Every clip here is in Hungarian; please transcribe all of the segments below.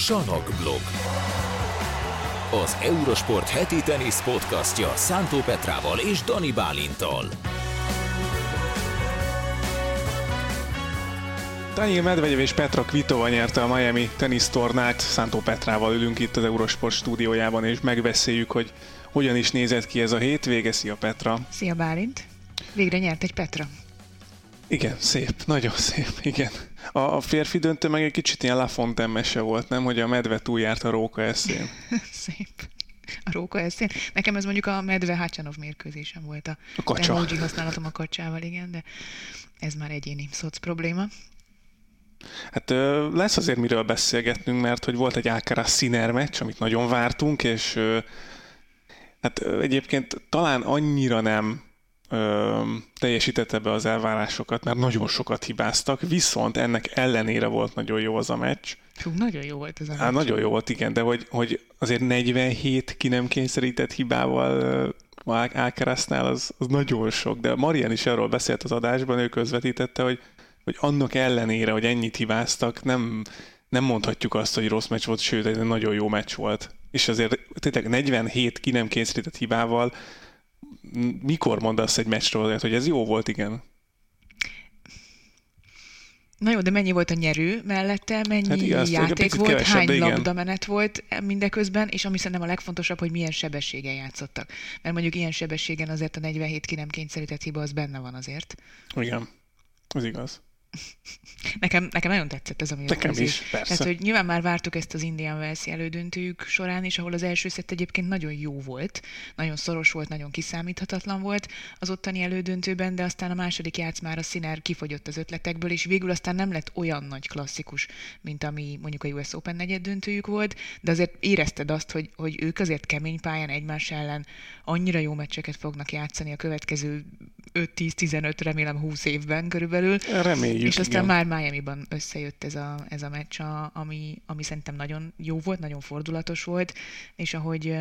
Sanok blog. Az Eurosport heti tenisz podcastja Szántó Petrával és Dani Bálintal. Daniel Medvegyev és Petra Kvitova nyerte a Miami tenisztornát. Szántó Petrával ülünk itt az Eurosport stúdiójában, és megbeszéljük, hogy hogyan is nézett ki ez a hétvége. Szia Petra! Szia Bálint! Végre nyert egy Petra. Igen, szép, nagyon szép, igen. A, a férfi döntő meg egy kicsit ilyen Lafontaine mese volt, nem? Hogy a medve túljárt a róka eszén. szép. A róka eszén. Nekem ez mondjuk a medve Hácsanov mérkőzésem volt a, a kacsa. emoji használatom a kacsával, igen, de ez már egyéni szoc probléma. Hát lesz azért miről beszélgetnünk, mert hogy volt egy Alcaraz Sinner meccs, amit nagyon vártunk, és hát egyébként talán annyira nem ö, teljesítette be az elvárásokat, mert nagyon sokat hibáztak, viszont ennek ellenére volt nagyon jó az a meccs. Fú, nagyon jó volt ez a meccs. Hát, nagyon jó volt, igen, de hogy, hogy azért 47 ki nem kényszerített hibával Alcaraznál az, az nagyon sok, de Marian is arról beszélt az adásban, ő közvetítette, hogy, hogy annak ellenére, hogy ennyit hibáztak, nem, nem mondhatjuk azt, hogy rossz meccs volt, sőt, egy nagyon jó meccs volt. És azért tényleg 47 ki nem kényszerített hibával mikor mondasz egy meccsről, hogy ez jó volt, igen? Na jó, de mennyi volt a nyerő mellette, mennyi hát igaz, játék volt, hány de labdamenet volt mindeközben, és ami szerintem a legfontosabb, hogy milyen sebességen játszottak. Mert mondjuk ilyen sebességen azért a 47 ki nem kényszerített hiba, az benne van azért. Igen, az igaz. Nekem, nekem nagyon tetszett ez a mérkőzés. Nekem is, persze. Tehát, hogy nyilván már vártuk ezt az Indian Wells elődöntőjük során is, ahol az első szett egyébként nagyon jó volt, nagyon szoros volt, nagyon kiszámíthatatlan volt az ottani elődöntőben, de aztán a második már a Sinner kifogyott az ötletekből, és végül aztán nem lett olyan nagy klasszikus, mint ami mondjuk a US Open negyed döntőjük volt, de azért érezted azt, hogy, hogy ők azért kemény pályán egymás ellen annyira jó meccseket fognak játszani a következő 5-10-15, remélem 20 évben körülbelül. Reméljük, És aztán igen. már Miami-ban összejött ez a, ez a meccs, ami, ami szerintem nagyon jó volt, nagyon fordulatos volt, és ahogy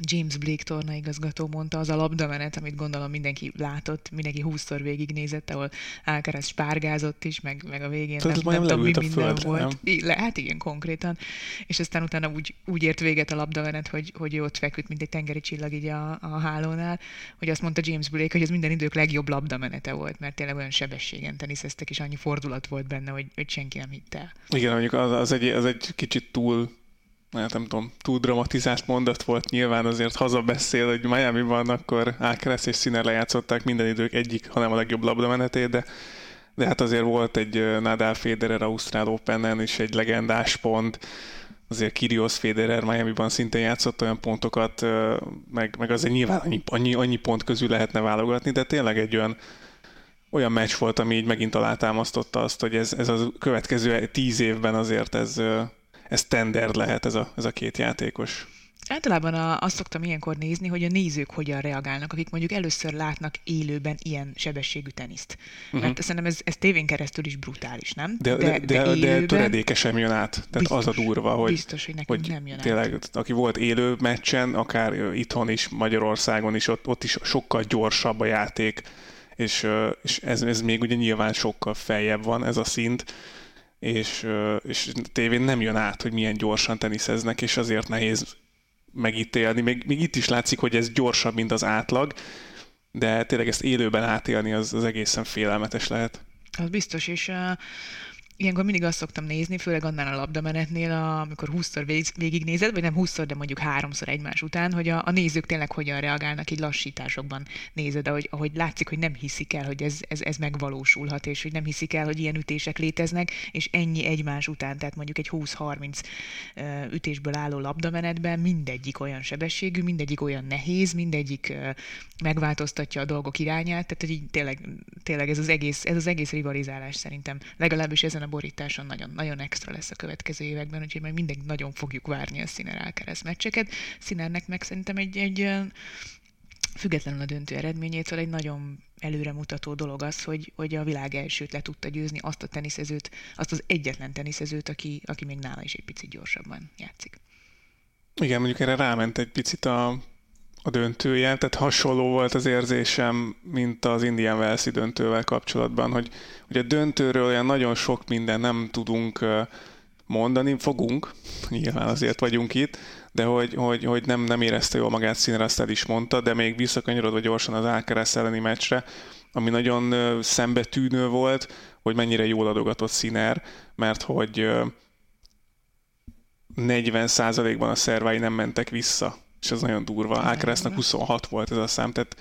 James Blake tornaigazgató mondta, az a labdamenet, amit gondolom mindenki látott, mindenki húszszor végignézett, ahol Alcaraz spárgázott is, meg, meg a végén Tehát nem, nem tudom, mi minden földre, volt. Nem? Le, hát igen, konkrétan. És aztán utána úgy, úgy ért véget a labdamenet, hogy, hogy ott feküdt, mint egy tengeri csillag így a, a hálónál, hogy azt mondta James Blake, hogy ez minden idők legjobb labdamenete volt, mert tényleg olyan sebességen teniszeztek, és annyi fordulat volt benne, hogy, hogy senki nem hitte el. Igen, mondjuk az, az, egy, az egy kicsit túl mert nem tudom, túl dramatizált mondat volt, nyilván azért hazabeszél, hogy miami van, akkor Ákeresz és Színer lejátszották minden idők egyik, hanem a legjobb labdamenetét, de, de hát azért volt egy Nadal Federer Ausztrál open is egy legendás pont, azért Kyrgios Federer Miami-ban szintén játszott olyan pontokat, meg, meg azért nyilván annyi, annyi, annyi pont közül lehetne válogatni, de tényleg egy olyan olyan meccs volt, ami így megint alátámasztotta azt, hogy ez, ez a következő tíz évben azért ez, ez standard lehet ez a, ez a két játékos. Általában a, azt szoktam ilyenkor nézni, hogy a nézők hogyan reagálnak, akik mondjuk először látnak élőben ilyen sebességű teniszt. Uh-huh. Mert szerintem ez, ez tévén keresztül is brutális, nem? De, de, de, de, élőben... de töredékesen jön át. Tehát biztos, az a durva, hogy, biztos, hogy, hogy nem jön tényleg, át. aki volt élő meccsen, akár itthon is, Magyarországon is, ott, ott is sokkal gyorsabb a játék, és, és ez, ez még ugye nyilván sokkal feljebb van ez a szint, és, és tévén nem jön át, hogy milyen gyorsan teniszeznek, és azért nehéz megítélni. Még, még itt is látszik, hogy ez gyorsabb, mint az átlag, de tényleg ezt élőben átélni az, az egészen félelmetes lehet. Az biztos, és uh, ilyenkor mindig azt szoktam nézni, főleg annál a labdamenetnél, amikor 20-szor végig, végignézed, vagy nem 20-szor, de mondjuk háromszor egymás után, hogy a, a nézők tényleg hogyan reagálnak, így lassításokban nézed, ahogy, ahogy látszik, hogy nem hiszik el, hogy ez, ez, ez megvalósulhat, és hogy nem hiszik el, hogy ilyen ütések léteznek, és ennyi egymás után, tehát mondjuk egy 20-30 ütésből álló labdamenetben mindegyik olyan sebességű, mindegyik olyan nehéz, mindegyik megváltoztatja a dolgok irányát, tehát hogy így tényleg, tényleg ez, az egész, ez az egész rivalizálás szerintem legalábbis ezen a borításon nagyon, nagyon extra lesz a következő években, úgyhogy majd mindig nagyon fogjuk várni a Színer Alcaraz meccseket. Színernek meg szerintem egy, egy függetlenül a döntő eredményétől egy nagyon előremutató dolog az, hogy, hogy a világ elsőt le tudta győzni azt a teniszezőt, azt az egyetlen teniszezőt, aki, aki még nála is egy picit gyorsabban játszik. Igen, mondjuk erre ráment egy picit a a döntője, tehát hasonló volt az érzésem, mint az Indian Wells döntővel kapcsolatban, hogy, hogy a döntőről olyan nagyon sok minden nem tudunk mondani, fogunk, nyilván azért vagyunk itt, de hogy, hogy, hogy nem, nem érezte jól magát színre, azt el is mondta, de még visszakanyarodva gyorsan az Alcaraz elleni meccsre, ami nagyon szembetűnő volt, hogy mennyire jól adogatott színer, mert hogy 40%-ban a szervái nem mentek vissza, és ez nagyon durva. Alcaraznak 26 volt ez a szám, tehát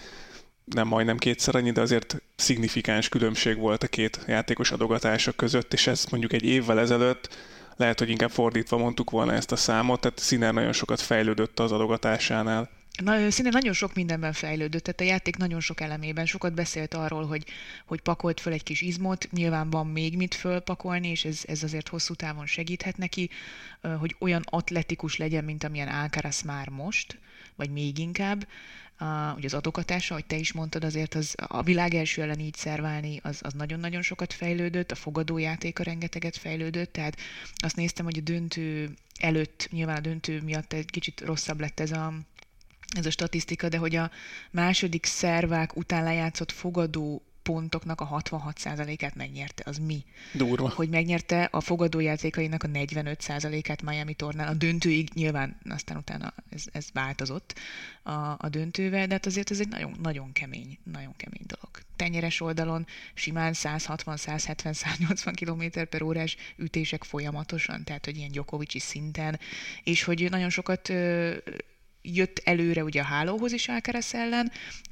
nem majdnem kétszer annyi, de azért szignifikáns különbség volt a két játékos adogatása között, és ez mondjuk egy évvel ezelőtt lehet, hogy inkább fordítva mondtuk volna ezt a számot, tehát Sziner nagyon sokat fejlődött az adogatásánál. Na, szinte nagyon sok mindenben fejlődött, tehát a játék nagyon sok elemében. Sokat beszélt arról, hogy, hogy pakolt föl egy kis izmot, nyilván van még mit fölpakolni, és ez, ez azért hosszú távon segíthet neki, hogy olyan atletikus legyen, mint amilyen Alcaraz már most, vagy még inkább a, ugye az adogatása, ahogy te is mondtad, azért az a világ első ellen így szerválni, az, az nagyon-nagyon sokat fejlődött, a fogadójátéka rengeteget fejlődött, tehát azt néztem, hogy a döntő előtt, nyilván a döntő miatt egy kicsit rosszabb lett ez a, ez a statisztika, de hogy a második szervák után lejátszott fogadó pontoknak a 66%-át megnyerte, az mi? Durva. Hogy megnyerte a fogadójátékainak a 45%-át Miami tornán. A döntőig nyilván aztán utána ez, ez változott a, a döntővel, de hát azért ez egy nagyon, nagyon kemény, nagyon kemény dolog. Tenyeres oldalon simán 160-170-180 km per órás ütések folyamatosan, tehát hogy ilyen Gyokovicsi szinten, és hogy nagyon sokat jött előre ugye a hálóhoz is Alcaraz ellen.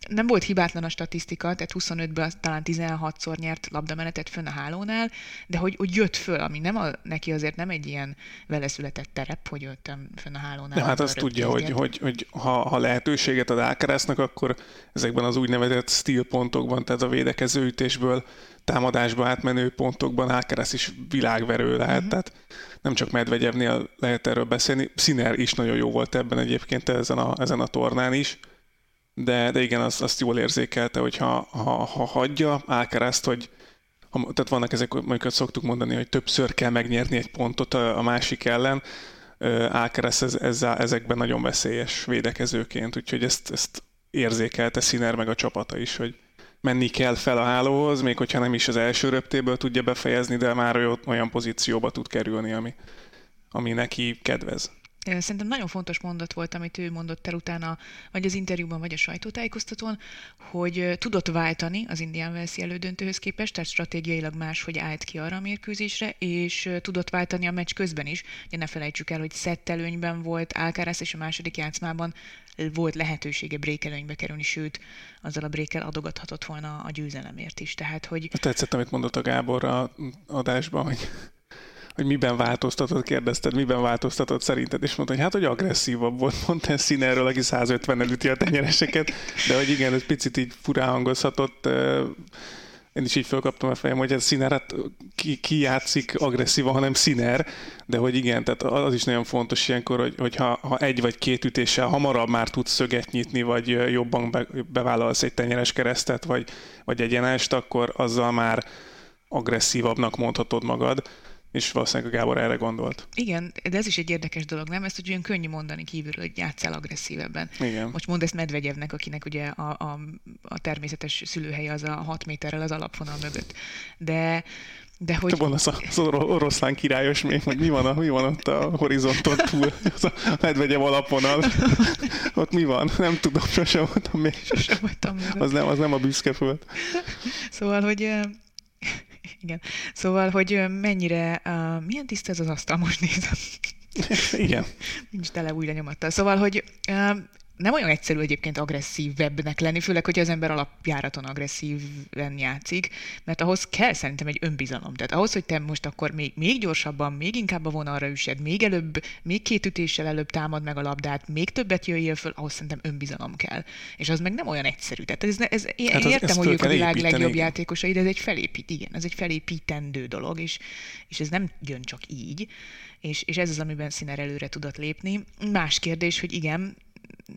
Nem volt hibátlan a statisztika, tehát 25-ből talán 16-szor nyert labdamenetet fönn a hálónál, de hogy, hogy jött föl, ami nem a, neki azért nem egy ilyen vele született terep, hogy jöttem fönn a hálónál. De hát azt tudja, hogy, hogy, hogy ha, ha lehetőséget ad Alcaraznak, akkor ezekben az úgynevezett steel pontokban, tehát a védekező ütésből támadásba átmenő pontokban Alcaraz is világverő lehet, uh-huh. tehát nem csak Medvegyevnél lehet erről beszélni, Sziner is nagyon jó volt ebben egyébként ezen a, ezen a tornán is, de, de igen, azt, azt jól érzékelte, hogy ha, ha, ha hagyja Alcarazt, hogy ha, tehát vannak ezek, mondjuk szoktuk mondani, hogy többször kell megnyerni egy pontot a, a másik ellen, Alcaraz ez, ez, ezekben nagyon veszélyes védekezőként, úgyhogy ezt, ezt érzékelte Sziner meg a csapata is, hogy menni kell fel a hálóhoz, még hogyha nem is az első röptéből tudja befejezni, de már olyan pozícióba tud kerülni, ami, ami neki kedvez. Szerintem nagyon fontos mondat volt, amit ő mondott el utána, vagy az interjúban, vagy a sajtótájékoztatón, hogy tudott váltani az Indian Wells elődöntőhöz képest, tehát stratégiailag máshogy állt ki arra a mérkőzésre, és tudott váltani a meccs közben is. Ugye ne felejtsük el, hogy szettelőnyben volt Alcaraz, és a második játszmában volt lehetősége brékelőnybe kerülni, sőt, azzal a brékel adogathatott volna a győzelemért is. Tehát, hogy... Tetszett, amit mondott a Gábor a adásban, hogy hogy miben változtatott, kérdezted, miben változtatott szerinted, és mondta, hogy hát, hogy agresszívabb volt, mondta színerről, aki 150 üti a tenyereseket, de hogy igen, ez picit így furán hangozhatott, én is így fölkaptam a fejem, hogy ez színer, hát ki, ki játszik agresszívan, hanem színer, de hogy igen, tehát az is nagyon fontos ilyenkor, hogy, hogyha ha egy vagy két ütéssel hamarabb már tudsz szöget nyitni, vagy jobban be, bevállalsz egy tenyeres keresztet, vagy, vagy egyenest, akkor azzal már agresszívabbnak mondhatod magad és valószínűleg a Gábor erre gondolt. Igen, de ez is egy érdekes dolog, nem? Ezt hogy olyan könnyű mondani kívülről, hogy játszál agresszívebben. Igen. Most mondd ezt Medvegyevnek, akinek ugye a, a, a természetes szülőhelye az a 6 méterrel az alapvonal mögött. De de hogy... Te az, az oroszlán királyos még, hogy mi van, a, mi van ott a horizonton túl, az a medvegyev alapvonal. ott mi van? Nem tudom, sosem voltam még. Sosem voltam még. Az nem, az nem a büszke föld. Szóval, hogy igen. Szóval, hogy mennyire, uh, milyen tiszta ez az asztal, most nézem. Igen. Nincs tele új lenyomattal. Szóval, hogy uh, nem olyan egyszerű egyébként agresszívebbnek lenni, főleg, hogy az ember alapjáraton agresszíven játszik, mert ahhoz kell szerintem egy önbizalom. Tehát ahhoz, hogy te most akkor még, még gyorsabban, még inkább a vonalra üsed, még előbb, még két ütéssel előbb támad meg a labdát, még többet jöjjél föl, ahhoz szerintem önbizalom kell. És az meg nem olyan egyszerű. Tehát ez, ez, én hát az, értem, hogy ők a világ építeni. legjobb játékosai, de ez egy felépít, igen, ez egy felépítendő dolog, és, és ez nem jön csak így. És, és ez az, amiben Színer előre tudott lépni. Más kérdés, hogy igen,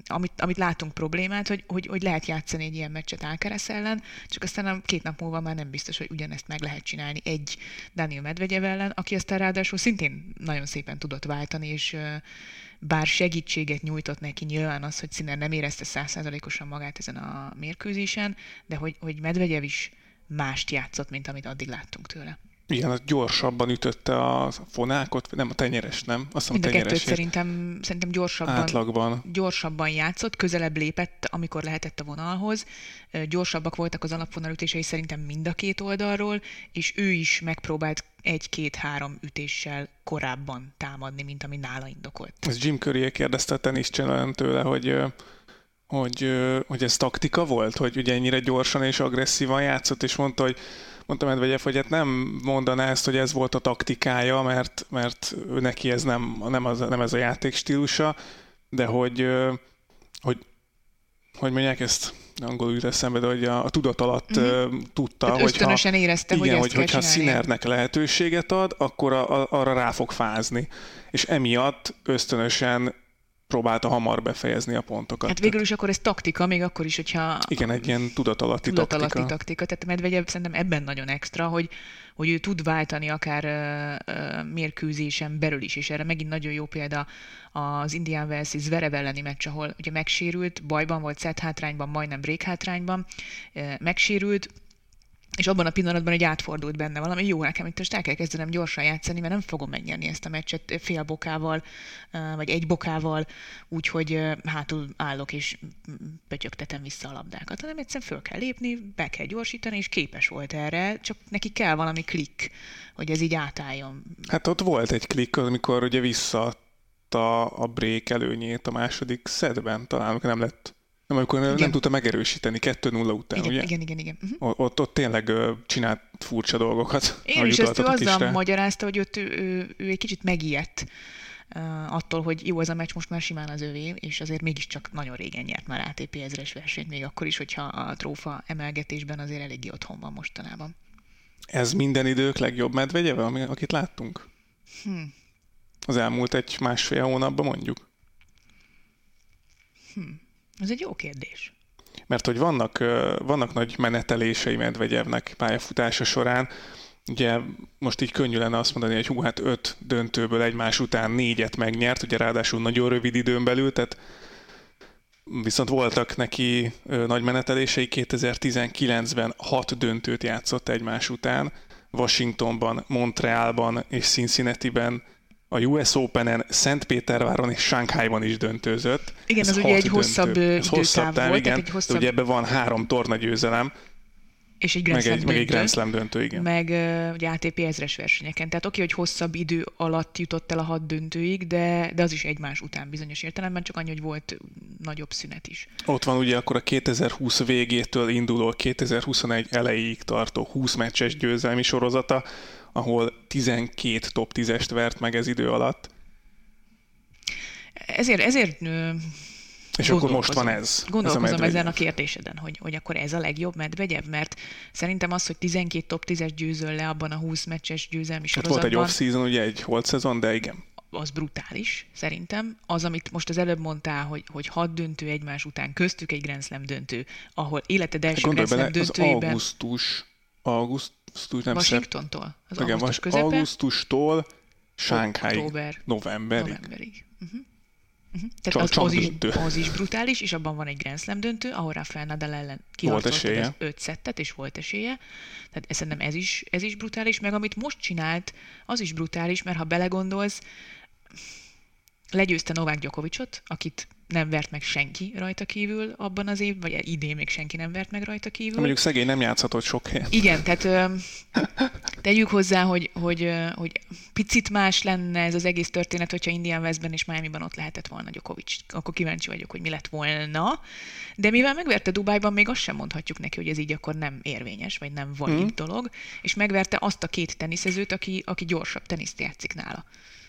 amit, amit látunk problémát, hogy, hogy, hogy lehet játszani egy ilyen meccset Alcaraz ellen, csak aztán a két nap múlva már nem biztos, hogy ugyanezt meg lehet csinálni egy Daniel Medvegyev ellen, aki aztán ráadásul szintén nagyon szépen tudott váltani, és bár segítséget nyújtott neki nyilván az, hogy színen nem érezte százszázalékosan magát ezen a mérkőzésen, de hogy, hogy Medvegyev is mást játszott, mint amit addig láttunk tőle. Igen, az gyorsabban ütötte a fonákot, nem a tenyeres, nem? Azt Mind a kettőt szerintem, szerintem gyorsabban, átlagban. gyorsabban játszott, közelebb lépett, amikor lehetett a vonalhoz. Gyorsabbak voltak az alapvonalütései szerintem mind a két oldalról, és ő is megpróbált egy-két-három ütéssel korábban támadni, mint ami nála indokolt. Ez Jim Curry kérdezte a teniszcsenelen tőle, hogy hogy, hogy ez taktika volt, hogy ugye ennyire gyorsan és agresszívan játszott, és mondta, hogy mondta Medvegyev, hogy hát nem mondaná ezt, hogy ez volt a taktikája, mert, mert neki ez nem, nem, az, nem ez a játék stílusa, de hogy, hogy, hogy mondják ezt, angolul jut eszembe, de hogy a, a tudat alatt mm-hmm. tudta, hogy ösztönösen érezte, igen, hogy, hogy hogyha Sinernek lehetőséget ad, akkor a, a, arra rá fog fázni. És emiatt ösztönösen próbálta hamar befejezni a pontokat. Hát végül is akkor ez taktika, még akkor is, hogyha... Igen, egy ilyen tudatalatti, tudatalatti taktika. taktika. Tehát Medvegyev szerintem ebben nagyon extra, hogy, hogy ő tud váltani akár uh, uh, mérkőzésen belül is, és erre megint nagyon jó példa az Indian Wells Zverev elleni meccs, ahol ugye megsérült, bajban volt, set hátrányban, majdnem break hátrányban, uh, megsérült, és abban a pillanatban egy átfordult benne valami, jó, nekem itt most el kell kezdenem gyorsan játszani, mert nem fogom megnyerni ezt a meccset fél bokával, vagy egy bokával, úgyhogy hátul állok és pötyögtetem vissza a labdákat, hanem egyszerűen föl kell lépni, be kell gyorsítani, és képes volt erre, csak neki kell valami klikk, hogy ez így átálljon. Hát ott volt egy klikk, amikor ugye visszaadta a break előnyét a második szedben, talán nem lett nem, amikor igen. nem tudta megerősíteni 2-0 után, igen, ugye? Igen, igen, igen. Uh-huh. Ott, ott tényleg csinált furcsa dolgokat. Én is ezt ő azzal magyarázta, hogy ott ő, ő, ő egy kicsit megijedt uh, attól, hogy jó, ez a meccs most már simán az övé, és azért mégiscsak nagyon régen nyert már ATP ezres versenyt, még akkor is, hogyha a trófa emelgetésben azért eléggé otthon van mostanában. Ez minden idők legjobb medvegyeve, akit láttunk? Hmm. Az elmúlt egy másfél hónapban mondjuk? Hmm. Ez egy jó kérdés. Mert hogy vannak, vannak nagy menetelései Medvegyevnek pályafutása során, Ugye most így könnyű lenne azt mondani, hogy hú, hát öt döntőből egymás után négyet megnyert, ugye ráadásul nagyon rövid időn belül, tehát viszont voltak neki nagy menetelései, 2019-ben hat döntőt játszott egymás után, Washingtonban, Montrealban és Cincinnati-ben a US Open-en Szentpéterváron és Shanghai-ban is döntőzött. Igen, ez, ez ugye egy döntő. hosszabb Ez hosszabb táv volt. Igen, egy hosszabb... ugye ebben van három torna győzelem, és egy Grand meg egy, meg egy Grand Slam döntő, igen. Meg uh, ugye ATP ezres versenyeken. Tehát oké, hogy hosszabb idő alatt jutott el a hat döntőig, de, de az is egymás után bizonyos értelemben, csak annyi, hogy volt nagyobb szünet is. Ott van ugye akkor a 2020 végétől induló 2021 elejéig tartó 20 meccses győzelmi sorozata, ahol 12 top 10-est vert meg ez idő alatt. Ezért, ezért és akkor most van ez. Gondolkozom ez a ezen a kérdéseden, hogy, hogy akkor ez a legjobb medvegyev, mert szerintem az, hogy 12 top 10-es győzöl le abban a 20 meccses győzelmi sorozatban. Hát volt egy off-season, ugye egy holt szezon, de igen. Az brutális, szerintem. Az, amit most az előbb mondtál, hogy, hogy hat döntő egymás után, köztük egy Grand Slam döntő, ahol életed első Grand Slam döntőjében... Az augusztus, augusztus, nem Washingtontól? Az igen, augusztus közepe? augusztustól Sánkháig, novemberig. novemberig. Uh-huh. Uh-huh. Tehát az, az, is, az is brutális, és abban van egy Grand Slam döntő, ahol Rafael Nadal ellen kiharcolta az öt szettet, és volt esélye. Tehát szerintem ez is, ez is brutális, meg amit most csinált, az is brutális, mert ha belegondolsz, legyőzte Novák Gyokovicsot, akit nem vert meg senki rajta kívül abban az évben, vagy idén még senki nem vert meg rajta kívül. Mondjuk szegény nem játszhatott sok helyen. Igen, tehát ö, tegyük hozzá, hogy, hogy, hogy picit más lenne ez az egész történet, hogyha Indian Westben és Miami-ban ott lehetett volna Djokovic. Akkor kíváncsi vagyok, hogy mi lett volna. De mivel megverte Dubájban, még azt sem mondhatjuk neki, hogy ez így akkor nem érvényes, vagy nem valid mm. dolog, és megverte azt a két teniszezőt, aki, aki gyorsabb teniszt játszik nála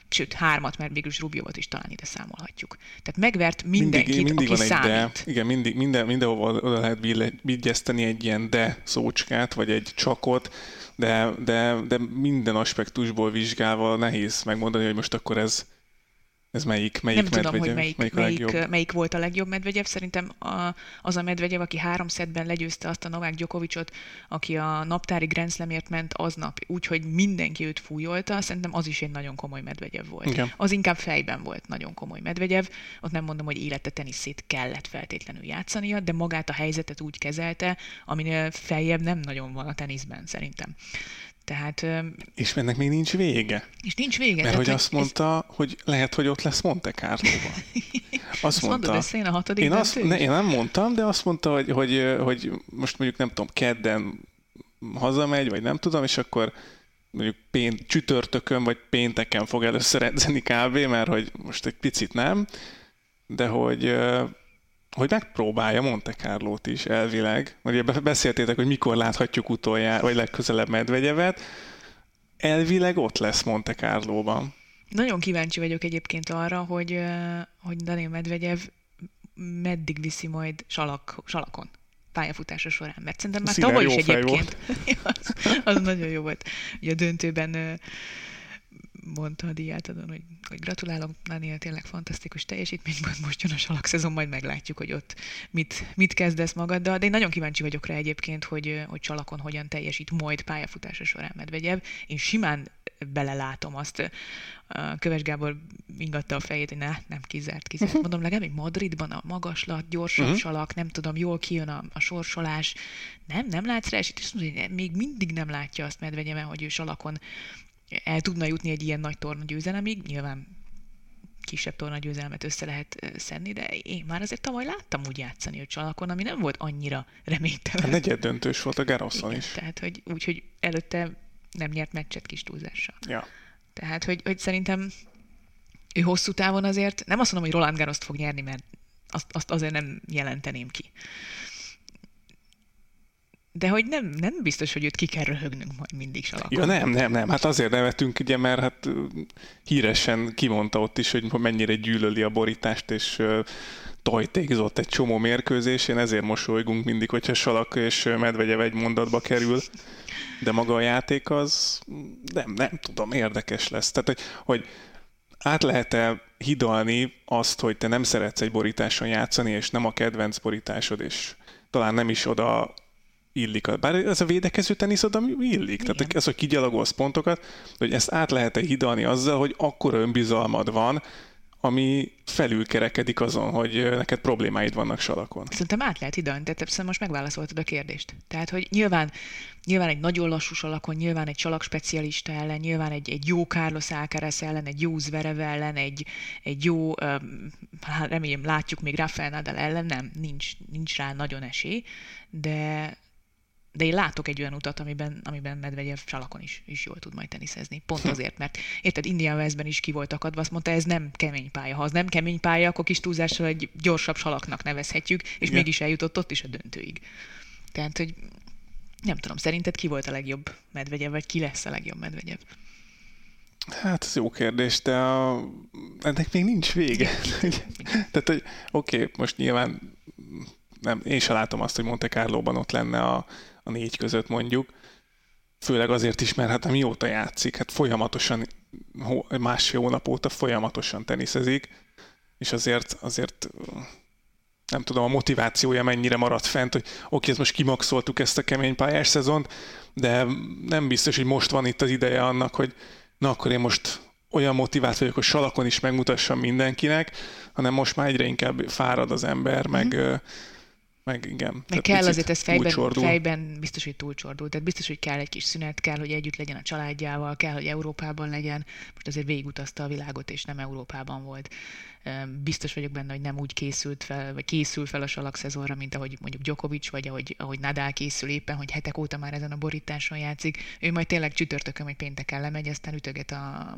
sőt hármat, mert végül is Rubiovat is talán ide számolhatjuk. Tehát megvert mindenkit, mindig, mindig aki van számít. egy de. Igen, mindig, minden, mindenhova oda lehet vigyeszteni egy ilyen de szócskát, vagy egy csakot, de, de, de minden aspektusból vizsgálva nehéz megmondani, hogy most akkor ez, ez melyik, melyik Nem medvegyev, tudom, hogy melyik, melyik, melyik, melyik, volt a legjobb medvegyev. Szerintem a, az a medvegyev, aki három szedben legyőzte azt a Novák Gyokovicsot, aki a naptári Grand Slamért ment aznap, úgyhogy mindenki őt fújolta, szerintem az is egy nagyon komoly medvegyev volt. Igen. Az inkább fejben volt nagyon komoly medvegyev. Ott nem mondom, hogy élete teniszét kellett feltétlenül játszania, de magát a helyzetet úgy kezelte, aminél feljebb nem nagyon van a teniszben szerintem. Tehát, és ennek még nincs vége. És nincs vége. Mert hogy azt mondta, ez... hogy lehet, hogy ott lesz Monte carlo Azt, azt mondta, mondod, én a hatodik én, azt, ne, én nem mondtam, de azt mondta, hogy, hogy, hogy most mondjuk nem tudom, kedden hazamegy, vagy nem tudom, és akkor mondjuk pént, csütörtökön vagy pénteken fog először edzeni kb, mert hogy most egy picit nem, de hogy hogy megpróbálja Monte carlo is elvileg. Ugye beszéltétek, hogy mikor láthatjuk utoljára, vagy legközelebb Medvegyevet. Elvileg ott lesz Monte Carlo-ban. Nagyon kíváncsi vagyok egyébként arra, hogy, hogy Daniel Medvegyev meddig viszi majd salak, salakon pályafutása során, mert szerintem már tavaly is egyébként. az, az nagyon jó volt. Ugye a döntőben mondta a diátadon, hogy, hogy gratulálok, Daniel, tényleg fantasztikus teljesítmény volt, most jön a salak szezon, majd meglátjuk, hogy ott mit, mit kezdesz magaddal, de én nagyon kíváncsi vagyok rá egyébként, hogy, hogy salakon hogyan teljesít majd pályafutása során Medvegyev. Én simán belelátom azt. Köves Gábor ingatta a fejét, hogy ne, nem kizárt, kizárt. Uh-huh. Mondom, legalább még Madridban a magaslat, gyorsabb uh-huh. salak, nem tudom, jól kijön a, a sorsolás. Nem, nem látsz rá, és mondja, hogy még mindig nem látja azt Medvegyev, hogy ő salakon el tudna jutni egy ilyen nagy torna győzelemig. Nyilván kisebb torna győzelmet össze lehet szedni, de én már azért tavaly láttam úgy játszani a csalakon, ami nem volt annyira reménytelen. A negyed döntős volt a Garoszon is. Tehát, hogy úgy, hogy előtte nem nyert meccset kis túlzással. Ja. Tehát, hogy, hogy szerintem ő hosszú távon azért, nem azt mondom, hogy Roland Garroszt fog nyerni, mert azt, azt azért nem jelenteném ki de hogy nem, nem biztos, hogy őt ki kell röhögnünk majd mindig salakon. Ja nem, nem, nem. Hát azért nevetünk, ugye, mert hát híresen kimondta ott is, hogy mennyire gyűlöli a borítást, és tajtékzott egy csomó mérkőzésén, ezért mosolygunk mindig, hogyha Salak és Medvegyev egy mondatba kerül, de maga a játék az nem, nem tudom, érdekes lesz. Tehát, hogy, hogy át lehet-e hidalni azt, hogy te nem szeretsz egy borításon játszani, és nem a kedvenc borításod, és talán nem is oda illik. Bár ez a védekező tenisz oda illik. Igen. Tehát ez, hogy kigyalogolsz pontokat, hogy ezt át lehet-e hidalni azzal, hogy akkora önbizalmad van, ami felülkerekedik azon, hogy neked problémáid vannak salakon. Szerintem át lehet hidalni, tehát szerintem most megválaszoltad a kérdést. Tehát, hogy nyilván, nyilván egy nagyon lassú salakon, nyilván egy salak specialista ellen, nyilván egy, egy jó Carlos Alcaraz ellen, egy jó Zverev ellen, egy, egy jó, um, remélem látjuk még Rafael Nadal ellen, nem, nincs, nincs rá nagyon esély, de de én látok egy olyan utat, amiben, amiben Medvegyev csalakon is, is jól tud majd teniszezni. Pont azért, mert érted, Indian Westben is ki volt akadva, azt mondta, ez nem kemény pálya. Ha az nem kemény pálya, akkor kis túlzással egy gyorsabb salaknak nevezhetjük, és Igen. mégis eljutott ott is a döntőig. Tehát, hogy nem tudom, szerinted ki volt a legjobb Medvegyev, vagy ki lesz a legjobb Medvegyev? Hát ez jó kérdés, de a... ennek még nincs vége. Tehát, hogy oké, okay, most nyilván nem, én sem látom azt, hogy Monte Carlo-ban ott lenne a, a négy között mondjuk. Főleg azért is, mert hát mióta játszik, hát folyamatosan, másfél hónap óta folyamatosan teniszezik, és azért, azért nem tudom, a motivációja mennyire maradt fent, hogy oké, ezt most kimaxoltuk ezt a kemény pályás szezont, de nem biztos, hogy most van itt az ideje annak, hogy na akkor én most olyan motivált vagyok, hogy salakon is megmutassam mindenkinek, hanem most már egyre inkább fárad az ember, meg mhm meg igen. Meg kell azért ez fejben, fejben biztos, hogy túlcsordul. Tehát biztos, hogy kell egy kis szünet, kell, hogy együtt legyen a családjával, kell, hogy Európában legyen. Most azért végigutazta a világot, és nem Európában volt. Biztos vagyok benne, hogy nem úgy készült fel, vagy készül fel a salak szezonra, mint ahogy mondjuk Djokovic, vagy ahogy, ahogy Nadal készül éppen, hogy hetek óta már ezen a borításon játszik. Ő majd tényleg csütörtökön, vagy pénteken lemegy, aztán ütöget a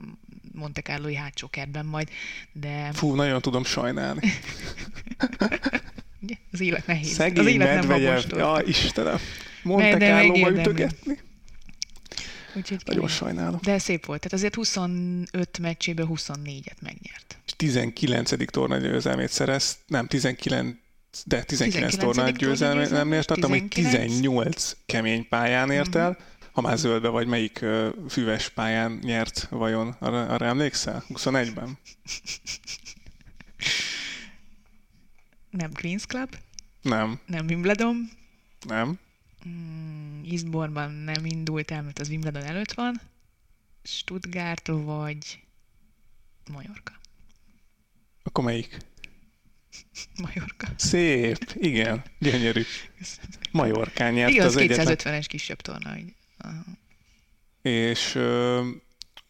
Monte Carlo-i hátsó kertben majd, de... Fú, nagyon tudom sajnálni. Az élet nehéz. Szegény az élet Medvegyev. Ja, Istenem. Monte Carlo-ba ütögetni. Úgyhogy Nagyon sajnálom. De szép volt. Tehát azért 25 meccséből 24-et megnyert. És 19. torna győzelmét szerez, nem, 19 de 19, 19 tornát győzelmét nem ért, tehát amit 18 kemény pályán ért el, uh-huh. ha már zöldbe vagy melyik uh, füves pályán nyert vajon, arra, arra emlékszel? 21-ben? Nem Queen's Club. Nem. Nem Wimbledon. Nem. Mm, Eastbourne-ban nem indult el, mert az Wimbledon előtt van. Stuttgart vagy Majorka. Akkor melyik? Majorka. Szép, igen, gyönyörű. Majorkán nyert Igen, az, az 250-es kisebb torna. Hogy... és ö,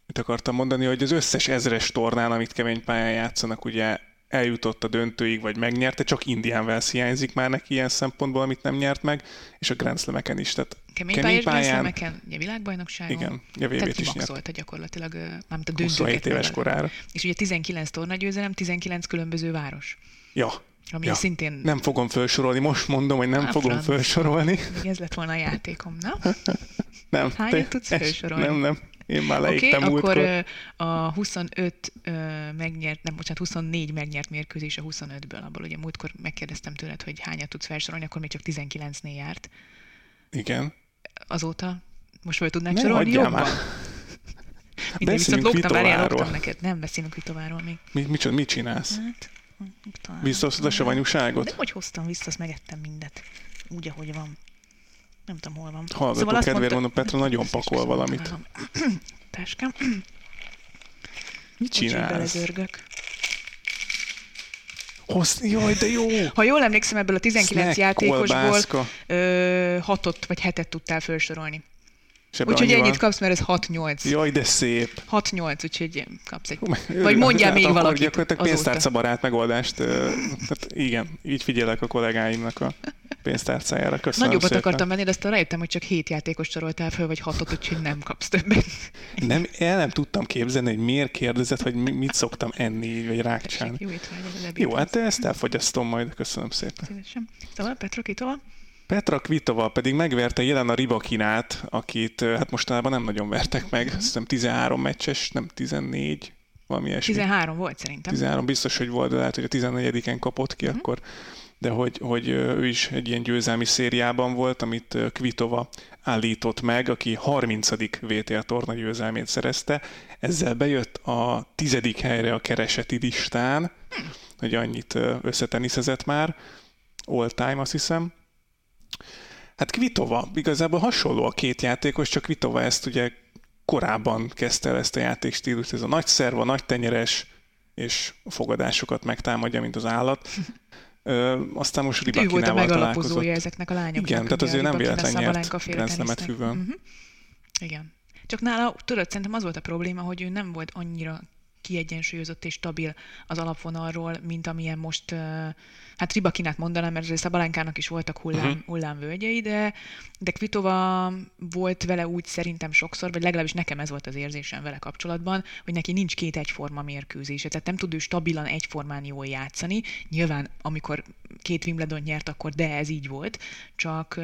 mit akartam mondani, hogy az összes ezres tornán, amit kemény pályán játszanak, ugye eljutott a döntőig, vagy megnyerte, csak Indian Wells hiányzik már neki ilyen szempontból, amit nem nyert meg, és a Grand Slam-eken is. Tehát Kemény, kemény pályás pályán, ugye világbajnokságon. Igen, a VB-t is nyert. gyakorlatilag, mármint a döntőket. 27 éves korára. És ugye 19 tornagyőzelem, 19 különböző város. Ja, ami ja. szintén... Nem fogom felsorolni, most mondom, hogy nem Há, fogom franc. felsorolni. Ez lett volna a játékom, na? nem. Hányat tudsz felsorolni? Nem, nem. Én már leégtem okay, akkor a 25 megnyert, nem, bocsánat, 24 megnyert mérkőzés a 25-ből, abból ugye múltkor megkérdeztem tőled, hogy hányat tudsz felsorolni, akkor még csak 19-nél járt. Igen. Azóta most fel tudnánk sorolni jobban? Már. Mindig viszont loptam, várjál, neked. Nem beszélünk Vitováról még. Mi, mit, mit csinálsz? Hát, Visszahoztad a savanyúságot? De hogy hoztam vissza, azt megettem mindet. Úgy, ahogy van. Nem tudom, hol van. Hallgató szóval kedvéért mondta... mondom, Petra nagyon pakol valamit. Táskám. Mit csinálsz? Hossz, jaj, de jó! Ha jól emlékszem, ebből a 19 Snack, játékosból ö, hatot vagy hetet tudtál felsorolni. Úgyhogy ennyit kapsz, mert ez 6-8. Jaj, de szép. 6-8, úgyhogy kapsz egy... Vagy mondjál még valakit Gyakorlatilag pénztárcabarát megoldást. Tehát igen, így figyelek a kollégáimnak a pénztárcájára. Köszönöm Nagyobbat szépen. akartam menni, de aztán rájöttem, hogy csak 7 játékos soroltál föl, vagy 6-ot, úgyhogy nem kapsz többet. Nem, el nem tudtam képzelni, hogy miért kérdezett, hogy mit szoktam enni, vagy rákcsálni. Jó, jó, hát ezt elfogyasztom majd. Köszönöm szépen. Szívesen. Szóval Petra, ki tovább? Petra Kvitova pedig megverte jelen a Ribakinát, akit hát mostanában nem nagyon vertek meg, uh-huh. hiszem 13 meccses, nem 14, valami ilyesmi. 13 volt szerintem. 13 biztos, hogy volt, de lehet, hogy a 14-en kapott ki uh-huh. akkor, de hogy, hogy ő is egy ilyen győzelmi szériában volt, amit Kvitova állított meg, aki 30. VTL torna győzelmét szerezte. Ezzel bejött a tizedik helyre a kereseti listán, uh-huh. hogy annyit összeteniszezett már, all time azt hiszem, Hát Kvitova, igazából hasonló a két játékos, csak Kvitova ezt ugye korábban kezdte el ezt a játékstílust, ez a nagy szerva, nagy tenyeres, és fogadásokat megtámadja, mint az állat. Ö, aztán most Ribakinával Ő volt a megalapozója ezeknek a lányoknak. Igen, tehát azért nem véletlen nyert Grenzlemet füvön. Uh-huh. Igen. Csak nála, tudod, szerintem az volt a probléma, hogy ő nem volt annyira kiegyensúlyozott és stabil az alapvonalról, mint amilyen most, hát Ribakinát mondanám, mert azért Szabalánkának is voltak hullám, uh-huh. hullámvölgyei, de, de Kvitova volt vele úgy szerintem sokszor, vagy legalábbis nekem ez volt az érzésem vele kapcsolatban, hogy neki nincs két egyforma mérkőzése, tehát nem tud ő stabilan egyformán jól játszani. Nyilván, amikor két Wimbledon nyert, akkor de ez így volt, csak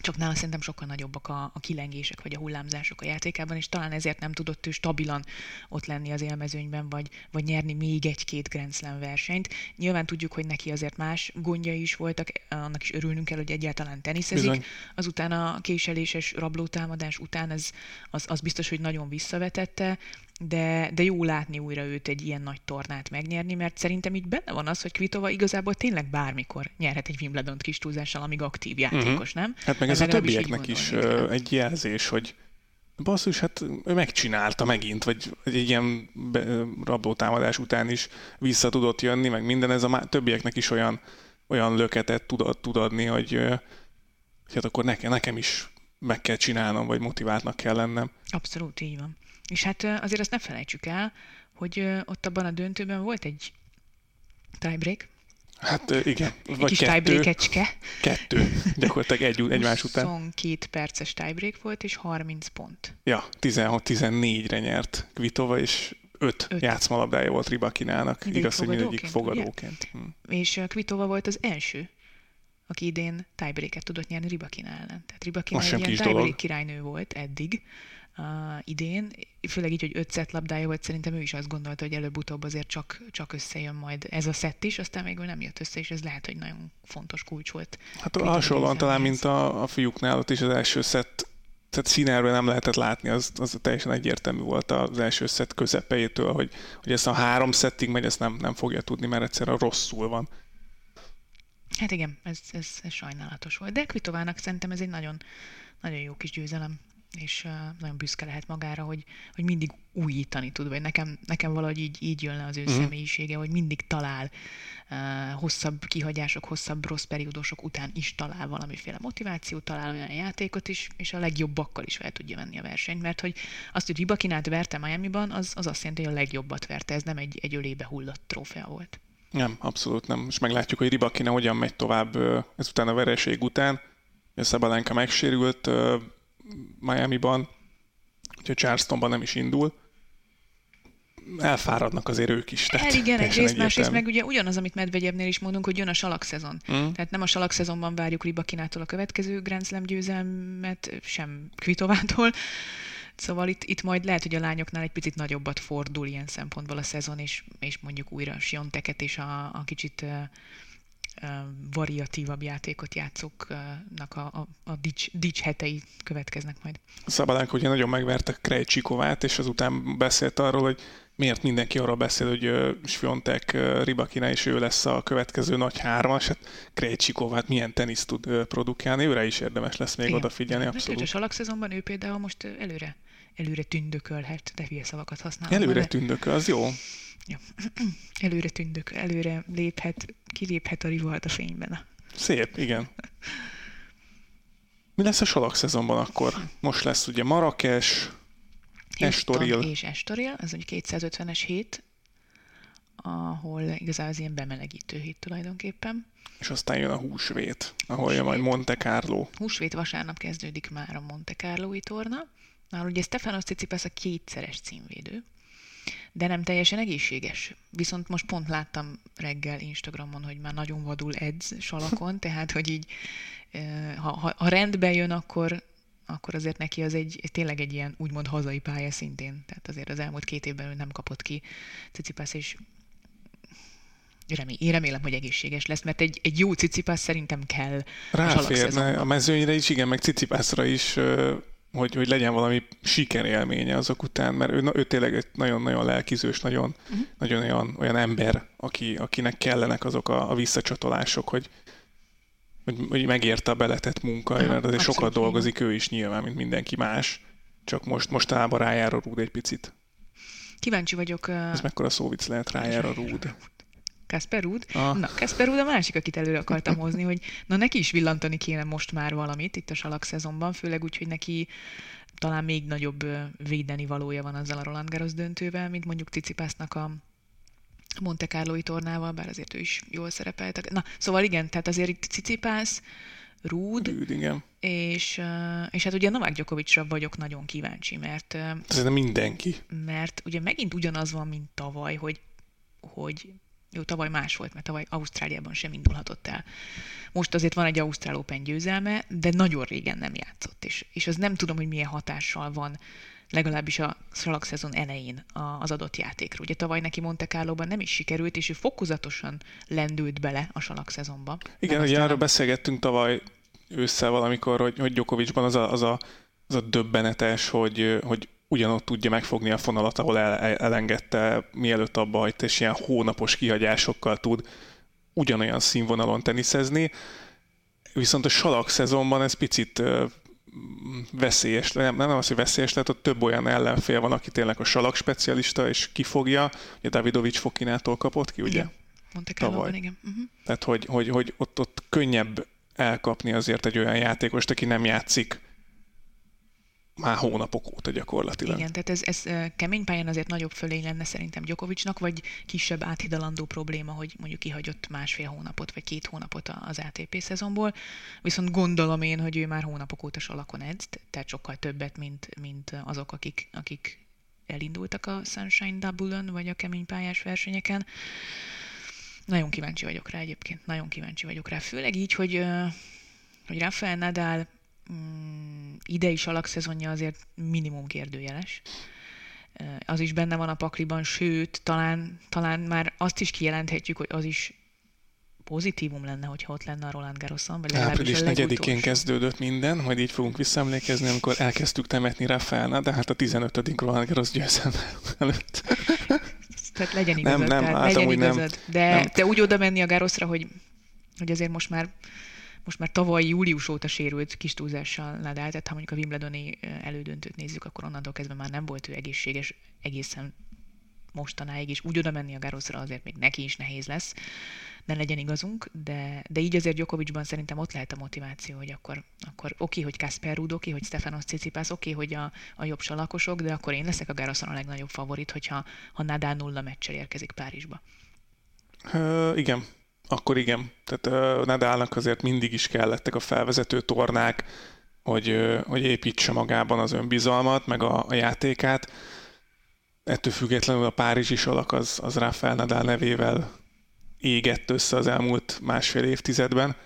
csak nála szerintem sokkal nagyobbak a, a kilengések vagy a hullámzások a játékában, és talán ezért nem tudott ő stabilan ott lenni az élmezőnyben, vagy, vagy nyerni még egy-két Grand Slam versenyt. Nyilván tudjuk, hogy neki azért más gondjai is voltak, annak is örülnünk kell, hogy egyáltalán teniszezik. Bizony. Azután a késeléses rablótámadás után ez, az, az biztos, hogy nagyon visszavetette, de, de jó látni újra őt egy ilyen nagy tornát megnyerni, mert szerintem így benne van az, hogy Kvitova igazából tényleg bármikor nyerhet egy Wimbledon kis túlzással, amíg aktív játékos, uh-huh. nem? Hát meg ez, ez a többieknek is, is egy jelzés, hogy basszus, hát ő megcsinálta megint, vagy egy ilyen rablótámadás után is vissza tudott jönni, meg minden, ez a má- többieknek is olyan, olyan löketet tud, tud adni, hogy hát akkor nekem, nekem is meg kell csinálnom, vagy motiváltnak kell lennem. Abszolút, így van. És hát azért azt ne felejtsük el, hogy ott abban a döntőben volt egy tiebreak. Hát igen. Vagy egy kis tiebreakecske. Kettő. Gyakorlatilag egy, egymás után. 22 perces tiebreak volt, és 30 pont. Ja, 16-14-re nyert Kvitova, és 5 játszmalabdája volt Ribakinának. Mindegyik Igaz, hogy mindegyik fogadóként. Hm. És Kvitova volt az első, aki idén tiebreaket tudott nyerni Ribakina ellen. Tehát Ribakina egy ilyen tiebreak királynő volt eddig, uh, idén, főleg így, hogy öt szett labdája volt, szerintem ő is azt gondolta, hogy előbb-utóbb azért csak, csak összejön majd ez a szett is, aztán végül nem jött össze, és ez lehet, hogy nagyon fontos kulcs volt. Hát hasonlóan talán, mint a, a fiúknál, ott is az első szett tehát színerről nem lehetett látni, az, az teljesen egyértelmű volt az első szett közepejétől, hogy, hogy ezt a három szettig megy, ezt nem, nem fogja tudni, mert egyszerűen rosszul van. Hát igen, ez, ez, ez sajnálatos volt. De Kvitovának szerintem ez egy nagyon, nagyon jó kis győzelem és nagyon büszke lehet magára, hogy, hogy mindig újítani tud, vagy nekem, nekem valahogy így, így jön le az ő uh-huh. személyisége, hogy mindig talál uh, hosszabb kihagyások, hosszabb rossz periódusok után is talál valamiféle motivációt, talál olyan játékot is, és a legjobbakkal is fel tudja menni a versenyt, mert hogy azt, hogy Ribakinát verte Miami-ban, az, az azt jelenti, hogy a legjobbat verte, ez nem egy, egy ölébe hullott trófea volt. Nem, abszolút nem. És meglátjuk, hogy Ribakina hogyan megy tovább ezután a vereség után. Szabalenka megsérült Miami-ban, úgyhogy Charlestonban nem is indul. Elfáradnak azért ők is. Tehát El igen, egyrészt, másrészt meg ugye ugyanaz, amit Medvegyevnél is mondunk, hogy jön a salak szezon. Mm. Tehát nem a salak szezonban várjuk Ribakinától a következő Grand Slam győzelmet, sem Kvitovától, Szóval itt, itt majd lehet, hogy a lányoknál egy picit nagyobbat fordul ilyen szempontból a szezon, és, és mondjuk újra Sionteket és a, a kicsit variatívabb játékot játszóknak a, a, a dics, dics hetei következnek majd. Szabadánk ugye nagyon megverte Krejcsikovát, és azután beszélt arról, hogy miért mindenki arról beszél, hogy Sviontek, Ribakina és ő lesz a következő nagy hármas, hát Krejcsikovát milyen tenisz tud produkálni, őre is érdemes lesz még Igen. odafigyelni, abszolút. A salak szezonban ő például most előre előre tündökölhet, de hülye szavakat használ. Előre de... tündököl, az jó. Ja. előre tündök, előre léphet, kiléphet a rivalt a fényben. Szép, igen. Mi lesz a salak szezonban akkor? Most lesz ugye Marrakes, Estoril. És Estoril, ez egy 250-es hét, ahol igazából az ilyen bemelegítő hét tulajdonképpen. És aztán jön a húsvét, ahol húsvét. jön majd Monte Carlo. Húsvét vasárnap kezdődik már a Monte Carlo-i torna. Már ugye Stefanos Tsitsipas a kétszeres címvédő, de nem teljesen egészséges. Viszont most pont láttam reggel Instagramon, hogy már nagyon vadul edz salakon, tehát hogy így, ha, ha, ha rendbe jön, akkor, akkor azért neki az egy, tényleg egy ilyen úgymond hazai pálya szintén. Tehát azért az elmúlt két évben ő nem kapott ki Cicipas, és Remény, én remélem, hogy egészséges lesz, mert egy, egy jó cicipász szerintem kell Ráférne a, a mezőnyre is, igen, meg cicipászra is hogy, hogy legyen valami sikerélménye azok után, mert ő, ő tényleg egy nagyon-nagyon lelkizős, nagyon, uh-huh. nagyon olyan, olyan ember, aki, akinek kellenek azok a, a visszacsatolások, hogy, hogy, hogy megérte a beletett munka, uh-huh. mert azért sokat dolgozik ő is nyilván, mint mindenki más, csak most mostanában rájár a rúd egy picit. Kíváncsi vagyok. Ez mekkora szóvic lehet rájár a rúd. Kasper Ruud. Ah. Na, Kasper Ruud a másik, akit előre akartam hozni, hogy na neki is villantani kéne most már valamit itt a salak szezonban, főleg úgy, hogy neki talán még nagyobb védeni valója van azzal a Roland Garros döntővel, mint mondjuk Cicipásznak a Monte Carlo-i tornával, bár azért ő is jól szerepelt. Na, szóval igen, tehát azért itt Cicipász, Rúd, Rúd igen. És, és hát ugye Novák Gyokovicsra vagyok nagyon kíváncsi, mert... Nem mindenki. Mert ugye megint ugyanaz van, mint tavaly, hogy, hogy jó, tavaly más volt, mert tavaly Ausztráliában sem indulhatott el. Most azért van egy Ausztrál Open győzelme, de nagyon régen nem játszott, és, és az nem tudom, hogy milyen hatással van legalábbis a szalagszezon elején az adott játékra. Ugye tavaly neki Monte Carlo-ban nem is sikerült, és ő fokozatosan lendült bele a salak-szezonba. Igen, ugye arról beszélgettünk tavaly ősszel valamikor, hogy, hogy Djokovicban az a, az a, az a döbbenetes, hogy, hogy ugyanott tudja megfogni a fonalat, ahol el, elengedte, mielőtt abba hagyta, és ilyen hónapos kihagyásokkal tud ugyanolyan színvonalon teniszezni. Viszont a salak szezonban ez picit veszélyes, nem, nem az, hogy veszélyes, tehát ott több olyan ellenfél van, aki tényleg a salak specialista, és kifogja. Ugye Davidovics Fokinától kapott ki, ugye? Igen, Monte Tavaly. igen. Uh-huh. Tehát, hogy, hogy, hogy ott, ott könnyebb elkapni azért egy olyan játékost, aki nem játszik már hónapok óta gyakorlatilag. Igen, tehát ez, ez kemény pályán azért nagyobb fölény lenne szerintem Gyokovicsnak, vagy kisebb áthidalandó probléma, hogy mondjuk kihagyott másfél hónapot, vagy két hónapot az ATP szezonból. Viszont gondolom én, hogy ő már hónapok óta salakon edz, tehát sokkal többet, mint, mint azok, akik, akik elindultak a Sunshine Double-on, vagy a kemény pályás versenyeken. Nagyon kíváncsi vagyok rá egyébként, nagyon kíváncsi vagyok rá. Főleg így, hogy, hogy Rafael Nadal mm, idei salakszezonja azért minimum kérdőjeles. Az is benne van a pakliban, sőt, talán, talán már azt is kijelenthetjük, hogy az is pozitívum lenne, hogyha ott lenne a Roland Garroson, vagy Április 4-én kezdődött minden, majd így fogunk visszaemlékezni, amikor elkezdtük temetni Rafaelna, de hát a 15. Roland Garros győzelme előtt. Tehát legyen igazad, nem, nem, tehát legyen igazad. Nem, de, nem. de úgy oda menni a Garrosra, hogy, hogy azért most már most már tavaly július óta sérült kis túlzással Nadal, tehát ha mondjuk a Wimbledoni elődöntőt nézzük, akkor onnantól kezdve már nem volt ő egészséges egészen mostanáig, és úgy oda menni a Garosra azért még neki is nehéz lesz, ne legyen igazunk, de, de így azért Djokovicban szerintem ott lehet a motiváció, hogy akkor, akkor oké, hogy Kasper Ruud, oké, hogy Stefanos Tsitsipas, oké, hogy a, a jobb salakosok, de akkor én leszek a Garoszon a legnagyobb favorit, hogyha ha Nadal nulla meccsel érkezik Párizsba. Uh, igen, akkor igen. Tehát uh, Nadalnak azért mindig is kellettek a felvezető tornák, hogy, uh, hogy építse magában az önbizalmat, meg a, a játékát. Ettől függetlenül a Párizsi salak az, az Rafael Nadal nevével égett össze az elmúlt másfél évtizedben,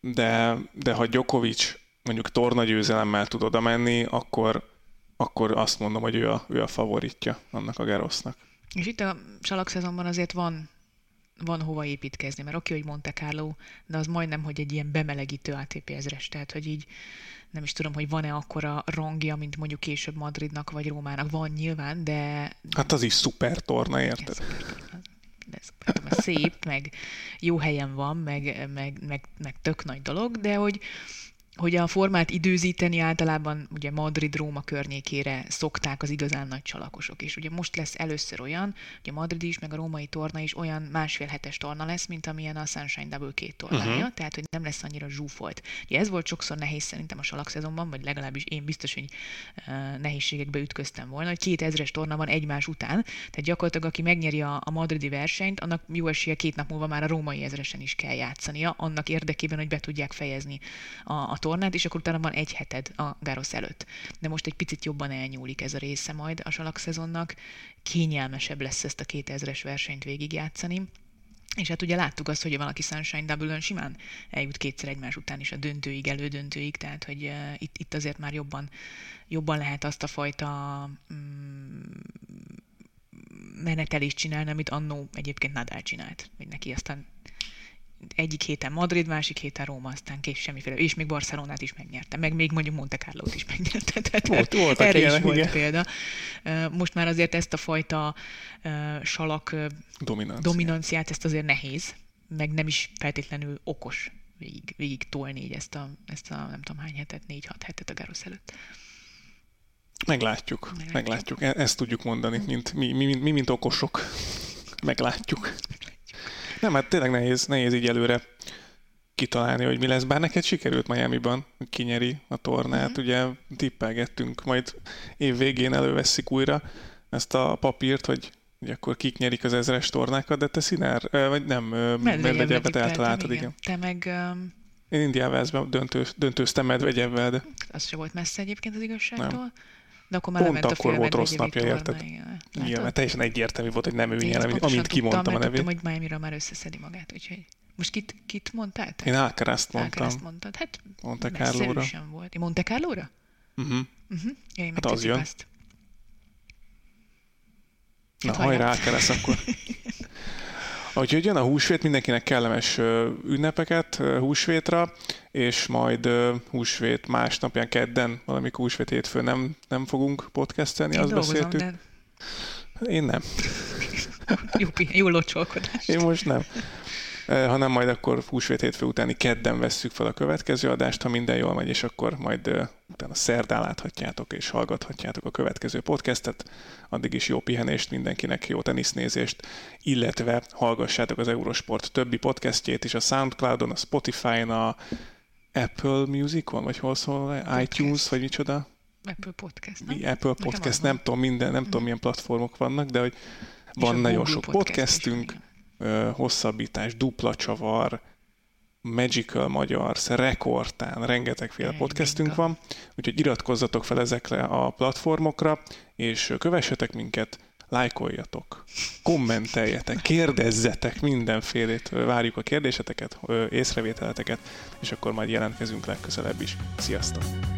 de, de ha Djokovic mondjuk torna győzelemmel tud oda menni, akkor, akkor azt mondom, hogy ő a, ő a favoritja annak a Gerosznak. És itt a salak szezonban azért van van hova építkezni, mert oké, hogy Monte Carlo, de az majdnem, hogy egy ilyen bemelegítő ATP ezres, tehát hogy így nem is tudom, hogy van-e akkora rangja, mint mondjuk később Madridnak vagy Rómának. Van nyilván, de... Hát az is szuper torna, érted? de ez szép, meg jó helyen van, meg, meg, meg, meg tök nagy dolog, de hogy hogy a formát időzíteni általában ugye Madrid-Róma környékére szokták az igazán nagy csalakosok. És ugye most lesz először olyan, hogy a Madrid is, meg a római torna is olyan másfél hetes torna lesz, mint amilyen a Sunshine Double két tornája, uh-huh. tehát hogy nem lesz annyira zsúfolt. Ugye ez volt sokszor nehéz szerintem a salakszezonban, vagy legalábbis én biztos, hogy uh, nehézségekbe ütköztem volna, hogy két ezres torna van egymás után, tehát gyakorlatilag aki megnyeri a, a madridi versenyt, annak jó esélye két nap múlva már a római ezresen is kell játszania, annak érdekében, hogy be tudják fejezni a, a tornát, és akkor utána van egy heted a Gárosz előtt. De most egy picit jobban elnyúlik ez a része majd a salakszezonnak. Kényelmesebb lesz ezt a 2000-es versenyt végigjátszani. És hát ugye láttuk azt, hogy van, aki Sunshine double simán eljut kétszer egymás után is a döntőig, elődöntőig, tehát hogy uh, itt, itt azért már jobban, jobban lehet azt a fajta mm, menetelést csinálni, amit annó egyébként Nadal csinált, hogy neki aztán egyik héten Madrid, másik héten Róma, aztán kés semmiféle, és még Barcelonát is megnyerte, meg még mondjuk Monte Carlo-t is megnyerte. Tehát volt, volt erre is volt igen. példa. Most már azért ezt a fajta salak Dominancia. dominanciát, ezt azért nehéz, meg nem is feltétlenül okos végig, végig tolni így ezt a, ezt a nem tudom hány hetet, négy-hat hetet a Gárosz előtt. Meglátjuk, meglátjuk. meglátjuk. E- ezt tudjuk mondani, mint mi, mi, mi, mint okosok. Meglátjuk. Nem, hát tényleg nehéz, nehéz így előre kitalálni, hogy mi lesz. Bár neked sikerült Miami-ban, hogy kinyeri a tornát, mm-hmm. ugye tippelgettünk, majd év végén előveszik újra ezt a papírt, hogy hogy akkor kik nyerik az ezres tornákat, de te színár, vagy nem, Medvegyevet eltaláltad, igen. igen. Te meg... Um... Én Indiával döntő, döntőztem Medvegyevvel, de... Az se volt messze egyébként az igazságtól. Nem. De akkor már Pont akkor volt rossz napja, érted? Igen, mert teljesen egyértelmű volt, hogy nem ő nyer, amint kimondtam a nevét. Tudtam, hogy miami már összeszedi magát, úgyhogy... Most kit, kit mondtál? Te? Én Alcaraz-t mondtam. Alcaraz mondtad. Hát Monte Carlo-ra. volt. Én Monte Carlo-ra? Uh-huh. uh-huh. Ja, hát az jön. Ezt. Na, hát hajrá, Alcaraz akkor. Úgyhogy jön a húsvét, mindenkinek kellemes ünnepeket húsvétra, és majd húsvét másnapján kedden, valamikor húsvét hétfő nem, nem fogunk podcastelni, Én azt beszéltük. De... Én nem. jó, jó locsolkodás. Én most nem. Eh, hanem majd akkor húsvét hétfő utáni kedden vesszük fel a következő adást, ha minden jól megy, és akkor majd utána szerdán láthatjátok és hallgathatjátok a következő podcastet. Addig is jó pihenést mindenkinek, jó tenisznézést, illetve hallgassátok az Eurosport többi podcastjét is a Soundcloudon, a Spotify-n, a Apple Musicon, vagy hol szól, Podcast. iTunes, vagy micsoda? Apple Podcast, nem? Apple Podcast, nem tudom, minden, nem mm. tudom, milyen platformok vannak, de hogy van nagyon sok podcast podcastünk, hosszabbítás, dupla csavar, Magical magyar, rekordtán, rengetegféle podcastünk van, úgyhogy iratkozzatok fel ezekre a platformokra, és kövessetek minket, lájkoljatok, kommenteljetek, kérdezzetek mindenfélét, várjuk a kérdéseteket, észrevételeteket, és akkor majd jelentkezünk legközelebb is. Sziasztok!